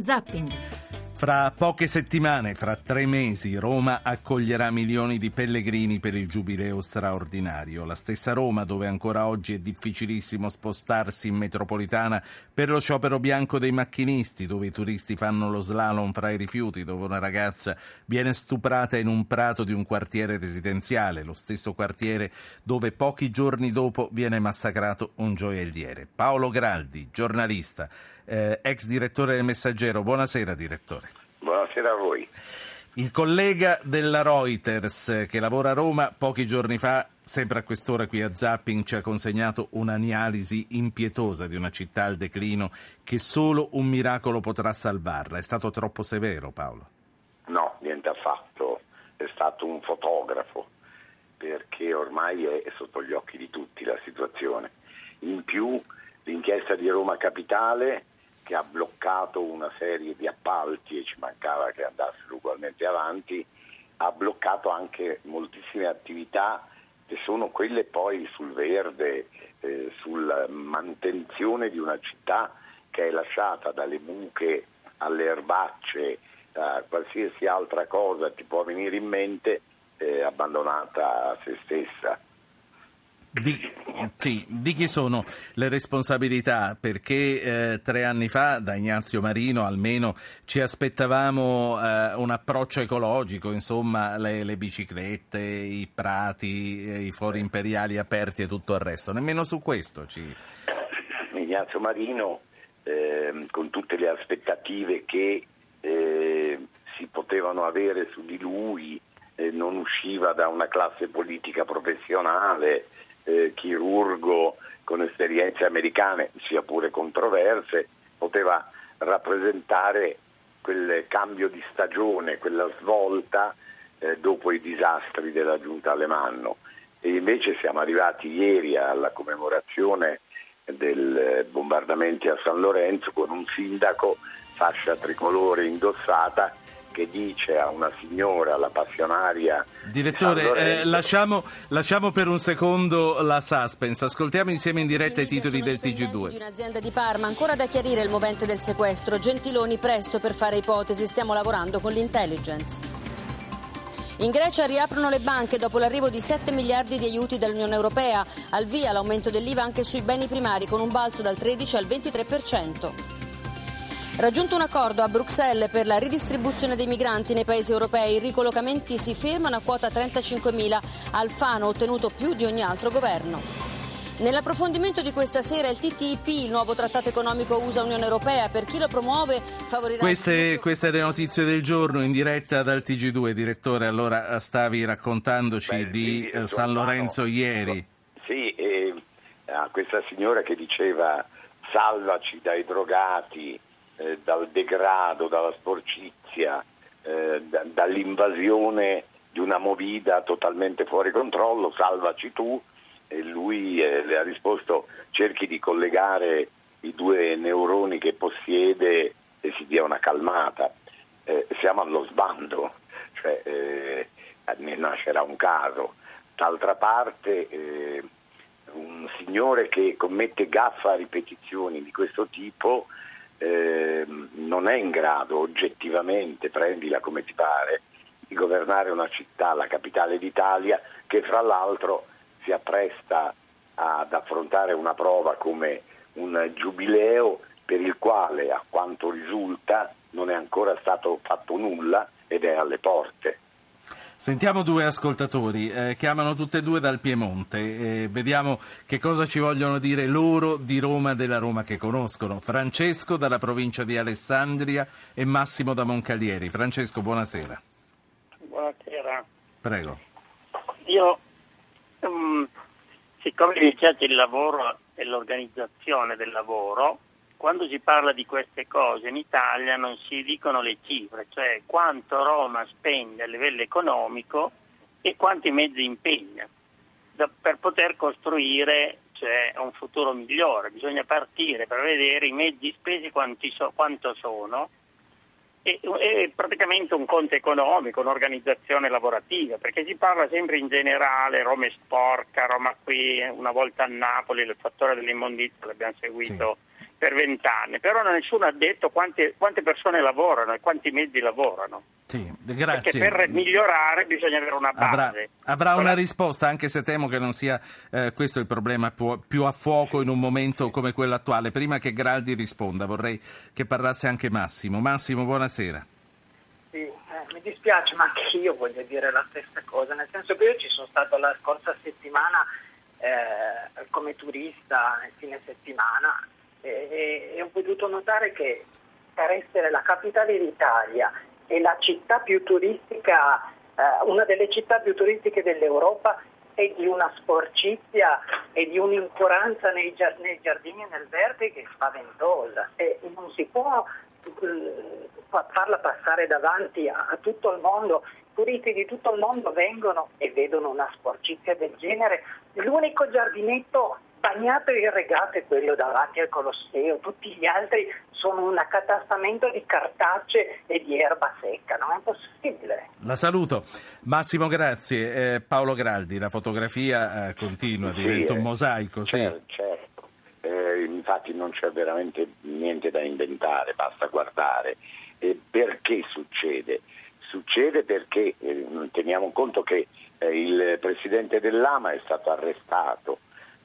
Zapping. Fra poche settimane, fra tre mesi, Roma accoglierà milioni di pellegrini per il giubileo straordinario. La stessa Roma dove ancora oggi è difficilissimo spostarsi in metropolitana per lo sciopero bianco dei macchinisti, dove i turisti fanno lo slalom fra i rifiuti, dove una ragazza viene stuprata in un prato di un quartiere residenziale, lo stesso quartiere dove pochi giorni dopo viene massacrato un gioielliere. Paolo Graldi, giornalista eh, ex direttore del Messaggero. Buonasera direttore. Buonasera a voi. Il collega della Reuters che lavora a Roma pochi giorni fa, sempre a quest'ora qui a Zapping, ci ha consegnato un'analisi impietosa di una città al declino che solo un miracolo potrà salvarla. È stato troppo severo Paolo? No, niente affatto. È stato un fotografo perché ormai è sotto gli occhi di tutti la situazione. In più l'inchiesta di Roma Capitale che ha bloccato una serie di appalti e ci mancava che andassero ugualmente avanti, ha bloccato anche moltissime attività che sono quelle poi sul verde, eh, sulla manutenzione di una città che è lasciata dalle buche alle erbacce, a qualsiasi altra cosa ti può venire in mente, eh, abbandonata a se stessa. Di, sì, di, chi sono le responsabilità? Perché eh, tre anni fa da Ignazio Marino almeno ci aspettavamo eh, un approccio ecologico, insomma le, le biciclette, i prati, eh, i fori imperiali aperti e tutto il resto. Nemmeno su questo ci... Ignazio Marino, ehm, con tutte le aspettative che eh, si potevano avere su di lui, eh, non usciva da una classe politica professionale, eh, chirurgo con esperienze americane, sia pure controverse, poteva rappresentare quel cambio di stagione, quella svolta eh, dopo i disastri della giunta Alemanno. E invece siamo arrivati ieri alla commemorazione dei bombardamenti a San Lorenzo con un sindaco fascia tricolore indossata che dice a una signora, la passionaria. Direttore, eh, lasciamo, lasciamo, per un secondo la suspense. Ascoltiamo insieme in diretta i, titoli del TG2. Di un'azienda di Parma, ancora da chiarire il movente del sequestro. Gentiloni presto per fare ipotesi, stiamo lavorando con l'intelligence. In Grecia riaprono le banche dopo l'arrivo di 7 miliardi di aiuti dall'Unione Europea. Al via l'aumento dell'IVA anche sui beni primari con un balzo dal 13 al 23%. Raggiunto un accordo a Bruxelles per la ridistribuzione dei migranti nei paesi europei, i ricollocamenti si fermano a quota 35.000. Alfano ottenuto più di ogni altro governo. Nell'approfondimento di questa sera il TTIP, il nuovo trattato economico USA-Unione Europea, per chi lo promuove favorirà... Queste, queste le notizie del giorno in diretta dal TG2, direttore, allora stavi raccontandoci Beh, di sì, San Lorenzo ieri. Sì, e a questa signora che diceva salvaci dai drogati, eh, dal degrado, dalla sporcizia, eh, da, dall'invasione di una movida totalmente fuori controllo, salvaci tu, e lui eh, le ha risposto cerchi di collegare i due neuroni che possiede e si dia una calmata. Eh, siamo allo sbando, cioè, eh, ne nascerà un caso. D'altra parte un signore che commette gaffa a ripetizioni di questo tipo eh, non è in grado oggettivamente, prendila come ti pare, di governare una città, la capitale d'Italia, che fra l'altro si appresta ad affrontare una prova come un giubileo per il quale, a quanto risulta, non è ancora stato fatto nulla ed è alle porte. Sentiamo due ascoltatori, eh, chiamano tutte e due dal Piemonte, eh, vediamo che cosa ci vogliono dire loro di Roma della Roma che conoscono. Francesco dalla provincia di Alessandria e Massimo da Moncalieri. Francesco, buonasera. Buonasera. Prego. Io, um, siccome mi piace il lavoro e l'organizzazione del lavoro, quando si parla di queste cose in Italia non si dicono le cifre, cioè quanto Roma spende a livello economico e quanti mezzi impegna da, per poter costruire cioè, un futuro migliore. Bisogna partire per vedere i mezzi spesi so, quanto sono e, praticamente un conto economico, un'organizzazione lavorativa, perché si parla sempre in generale, Roma è sporca, Roma qui, una volta a Napoli, il fattore dell'immondizia l'abbiamo seguito. Sì per vent'anni, però nessuno ha detto quante, quante, persone lavorano e quanti mezzi lavorano. Sì, grazie. Perché per migliorare bisogna avere una base. Avrà, avrà una risposta, anche se temo che non sia eh, questo il problema più, più, a fuoco in un momento come quello attuale. Prima che Graldi risponda, vorrei che parlasse anche Massimo. Massimo, buonasera. Sì, eh, mi dispiace, ma anche io voglio dire la stessa cosa, nel senso che io ci sono stato la scorsa settimana eh, come turista nel fine settimana e, ho potuto notare che per essere la capitale d'Italia e la città più turistica, eh, una delle città più turistiche dell'Europa è di una sporcizia e di un'incuranza nei, nei giardini e nel verde che è spaventosa e non si può eh, farla passare davanti a, a tutto il mondo turisti di tutto il mondo vengono e vedono una sporcizia del genere. L'unico giardinetto bagnato e irrigato è quello davanti al Colosseo, tutti gli altri sono un accatastamento di cartacce e di erba secca, non è possibile. La saluto. Massimo, grazie. Eh, Paolo Graldi, la fotografia eh, continua, diventa sì, un mosaico. Certo, sì. certo. Eh, infatti non c'è veramente niente da inventare, basta guardare. perché succede? Succede perché eh, teniamo conto che eh, il presidente dell'AMA è stato arrestato,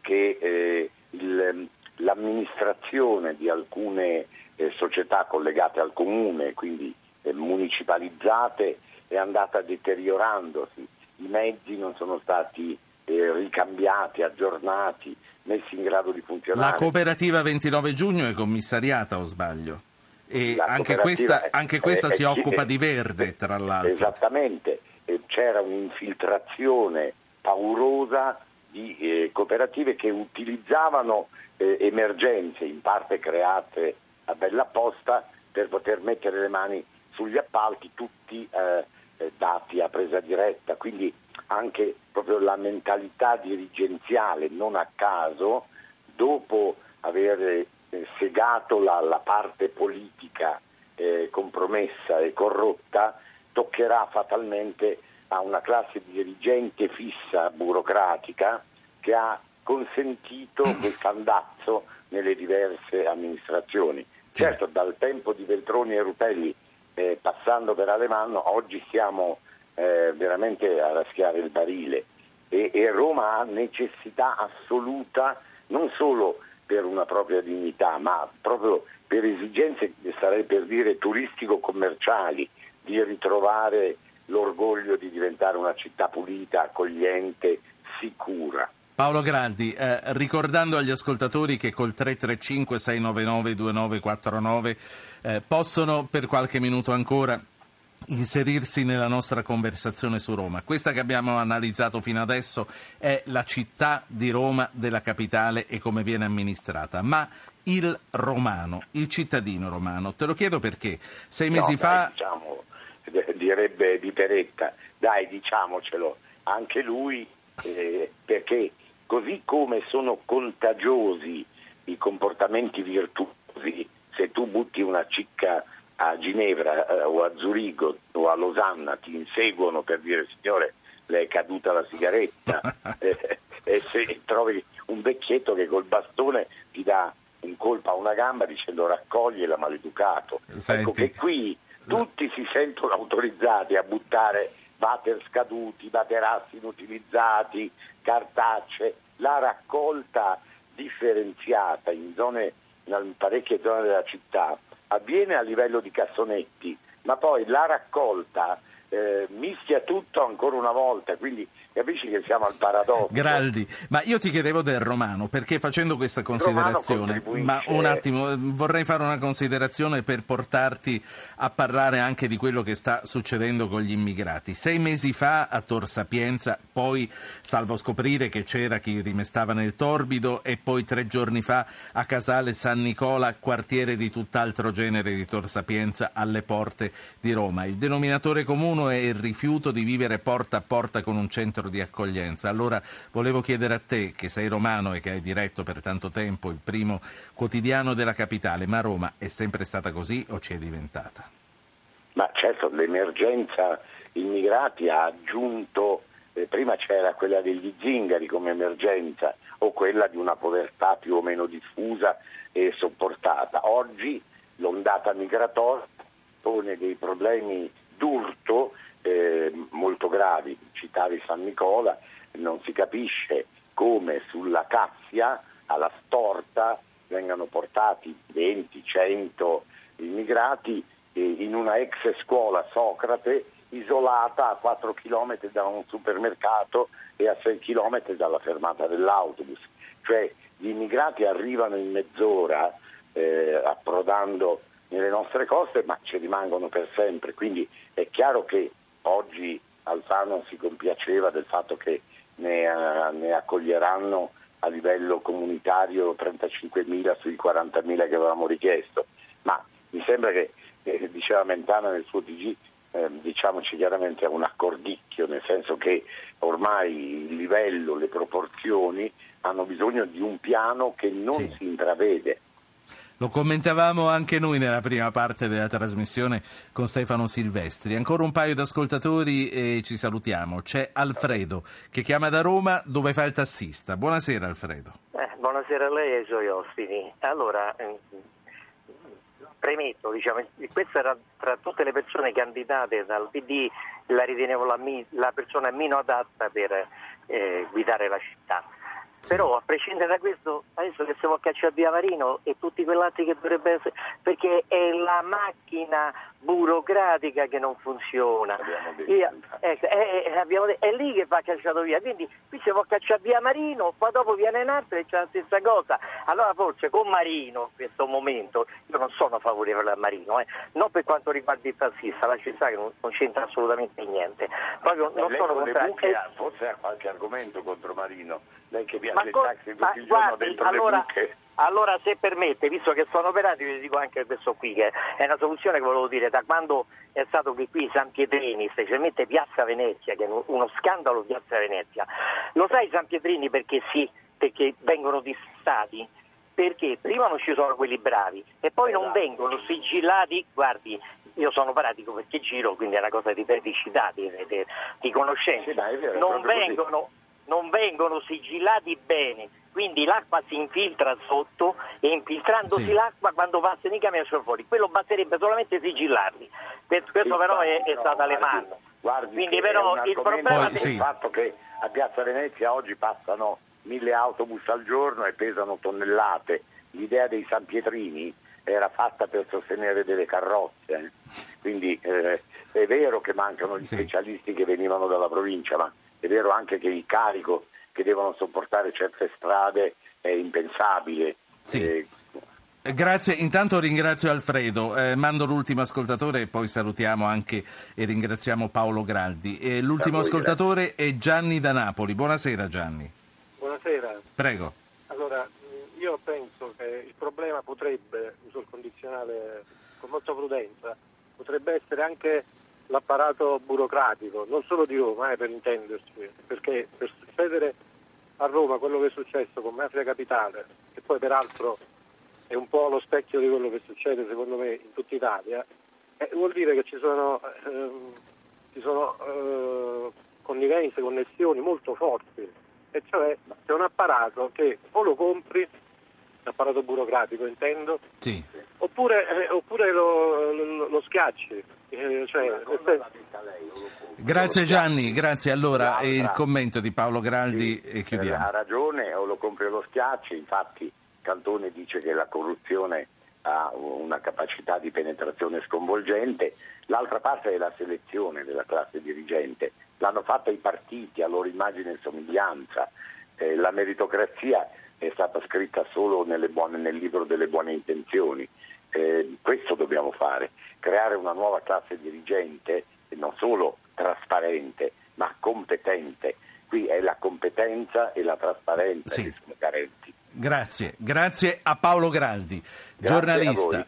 che eh, il, l'amministrazione di alcune eh, società collegate al comune, quindi eh, municipalizzate, è andata deteriorandosi, i mezzi non sono stati eh, ricambiati, aggiornati, messi in grado di funzionare. La cooperativa 29 giugno è commissariata o sbaglio? E anche questa, anche questa è, si è, occupa è, di verde, tra l'altro. Esattamente, c'era un'infiltrazione paurosa di eh, cooperative che utilizzavano eh, emergenze, in parte create a bella posta, per poter mettere le mani sugli appalti, tutti eh, eh dati a presa diretta. Quindi anche proprio la mentalità dirigenziale, non a caso, dopo aver eh, segato la, la, parte politica eh, compromessa e corrotta, toccherà fatalmente a una classe dirigente fissa, burocratica, che ha consentito questo andazzo nelle diverse amministrazioni. Certo, dal tempo di Veltroni e Rutelli, eh, passando per Alemanno, oggi siamo eh, veramente a raschiare il barile. E, e Roma ha necessità assoluta non solo per una propria dignità, ma proprio per esigenze, starei per dire, turistico-commerciali, di ritrovare l'orgoglio di diventare una città pulita, accogliente, sicura. Paolo Grandi, eh, ricordando agli ascoltatori che col 335-699-2949 eh, possono per qualche minuto ancora inserirsi nella nostra conversazione su Roma. Questa che abbiamo analizzato fino adesso è la città di Roma della capitale e come viene amministrata, ma il romano, il cittadino romano, te lo chiedo perché sei mesi no, fa... Dai, diciamo, direbbe di Peretta, dai diciamocelo, anche lui, eh, perché così come sono contagiosi i comportamenti virtuosi, se tu butti una cicca a Ginevra eh, o a Zurigo o a Losanna ti inseguono per dire signore le è caduta la sigaretta eh, e se trovi un vecchietto che col bastone ti dà un colpo a una gamba dicendo raccogliela maleducato. Senti. Ecco che qui tutti si sentono autorizzati a buttare water scaduti, materassi inutilizzati, cartacce, la raccolta differenziata in, zone, in parecchie zone della città avviene a livello di cassonetti, ma poi la raccolta eh, mischia tutto ancora una volta, quindi capisci che siamo al paradosso. Graldi, ma io ti chiedevo del romano, perché facendo questa considerazione, ma un attimo, vorrei fare una considerazione per portarti a parlare anche di quello che sta succedendo con gli immigrati. Sei mesi fa a Tor Sapienza, poi salvo scoprire che c'era chi rimestava nel torbido e poi tre giorni fa a Casale San Nicola, quartiere di tutt'altro genere di Tor Sapienza, alle porte di Roma. Il denominatore comune uno è il rifiuto di vivere porta a porta con un centro di accoglienza. Allora volevo chiedere a te, che sei romano e che hai diretto per tanto tempo il primo quotidiano della capitale, ma Roma è sempre stata così o ci è diventata? Ma certo, l'emergenza immigrati ha aggiunto, eh, prima c'era quella degli zingari come emergenza, o quella di una povertà più o meno diffusa e sopportata. Oggi l'ondata migratoria pone dei problemi d'urto eh, molto gravi, citavi San Nicola, non si capisce come sulla Cassia alla storta vengano portati 20, 100 immigrati in una ex scuola Socrate isolata a 4 km da un supermercato e a 6 km dalla fermata dell'autobus. Cioè gli immigrati arrivano in mezz'ora eh, approdando nelle nostre coste, ma ci rimangono per sempre. Quindi è chiaro che oggi Alfano si compiaceva del fatto che ne, uh, ne accoglieranno a livello comunitario 35.000 sui 40.000 che avevamo richiesto, ma mi sembra che, eh, diceva Mentana nel suo TG, eh, diciamoci chiaramente, è un accordicchio, nel senso che ormai il livello, le proporzioni hanno bisogno di un piano che non sì. si intravede. Lo commentavamo anche noi nella prima parte della trasmissione con Stefano Silvestri. Ancora un paio di ascoltatori e ci salutiamo. C'è Alfredo che chiama da Roma dove fa il tassista. Buonasera Alfredo. Eh, buonasera a lei e ai suoi ospiti. Allora, eh, premetto, diciamo, questa era tra tutte le persone candidate dal PD, la ritenevo la, la persona meno adatta per eh, guidare la città però a prescindere da questo, adesso che siamo a cacciare via Marino e tutti quell'altro che dovrebbe essere, perché è la macchina burocratica che non funziona. Io, ecco, è, è, detto, è, lì che va cacciato via, quindi qui siamo a cacciare via Marino, poi dopo viene un altro e c'è la stessa cosa. Allora forse con Marino in questo momento, io non sono favorevole a Marino, eh, non per quanto riguarda il tassista, la città che non, non c'entra assolutamente niente. Proprio, non sono contrario. Forse ha qualche argomento contro Marino, lei che viaggia in taxi tutti i giorni dentro allora, le buche. Allora, se permette, visto che sono operati, vi dico anche questo qui, che è una soluzione che volevo dire, da quando è stato che qui San Pietrini, specialmente Piazza Venezia, che è uno scandalo Piazza Venezia, lo sai San Pietrini perché sì, perché vengono dissati? Perché prima non ci sono quelli bravi e poi non esatto. vengono sigillati, guardi, io sono pratico perché giro, quindi è una cosa di veridicità, di, di, di conoscenza, non vengono non vengono sigillati bene, quindi l'acqua si infiltra sotto e infiltrandosi sì. l'acqua quando passa in camion esce fuori. Quello basterebbe solamente sigillarli. Questo, questo però è, è stata le mani. Guardi quindi però il problema è sì. il fatto che a Piazza Venezia oggi passano mille autobus al giorno e pesano tonnellate. L'idea dei San Pietrini era fatta per sostenere delle carrozze. Eh. Quindi eh, è vero che mancano gli sì. specialisti che venivano dalla provincia, ma è vero anche che il carico che devono sopportare certe strade è impensabile. Sì. Eh, Grazie, intanto ringrazio Alfredo, eh, mando l'ultimo ascoltatore e poi salutiamo anche e ringraziamo Paolo Graldi. E l'ultimo voi, ascoltatore grazie. è Gianni da Napoli. Buonasera Gianni. Buonasera. Prego. Allora, io penso che il problema potrebbe, uso il condizionale con molta prudenza, potrebbe essere anche l'apparato burocratico, non solo di Roma, eh, per intenderci, perché per succedere a Roma quello che è successo con Mafia Capitale, che poi peraltro è un po' lo specchio di quello che succede secondo me in tutta Italia, eh, vuol dire che ci sono, ehm, ci sono eh, connivenze, connessioni molto forti, e cioè c'è un apparato che o lo compri, l'apparato burocratico intendo, sì. oppure, eh, oppure lo, lo, lo schiacci. Eh, cioè, grazie Gianni, grazie. Allora il commento di Paolo Graldi sì, e chiudiamo. Ha ragione o lo compri o lo schiacci, infatti Cantone dice che la corruzione ha una capacità di penetrazione sconvolgente, l'altra parte è la selezione della classe dirigente, l'hanno fatta i partiti a loro immagine e somiglianza, eh, la meritocrazia è stata scritta solo buone, nel libro delle buone intenzioni, eh, questo dobbiamo fare, creare una nuova classe dirigente non solo trasparente ma competente. Qui è la competenza e la trasparenza sì. che sono carenti. Grazie, grazie a Paolo Graldi, grazie giornalista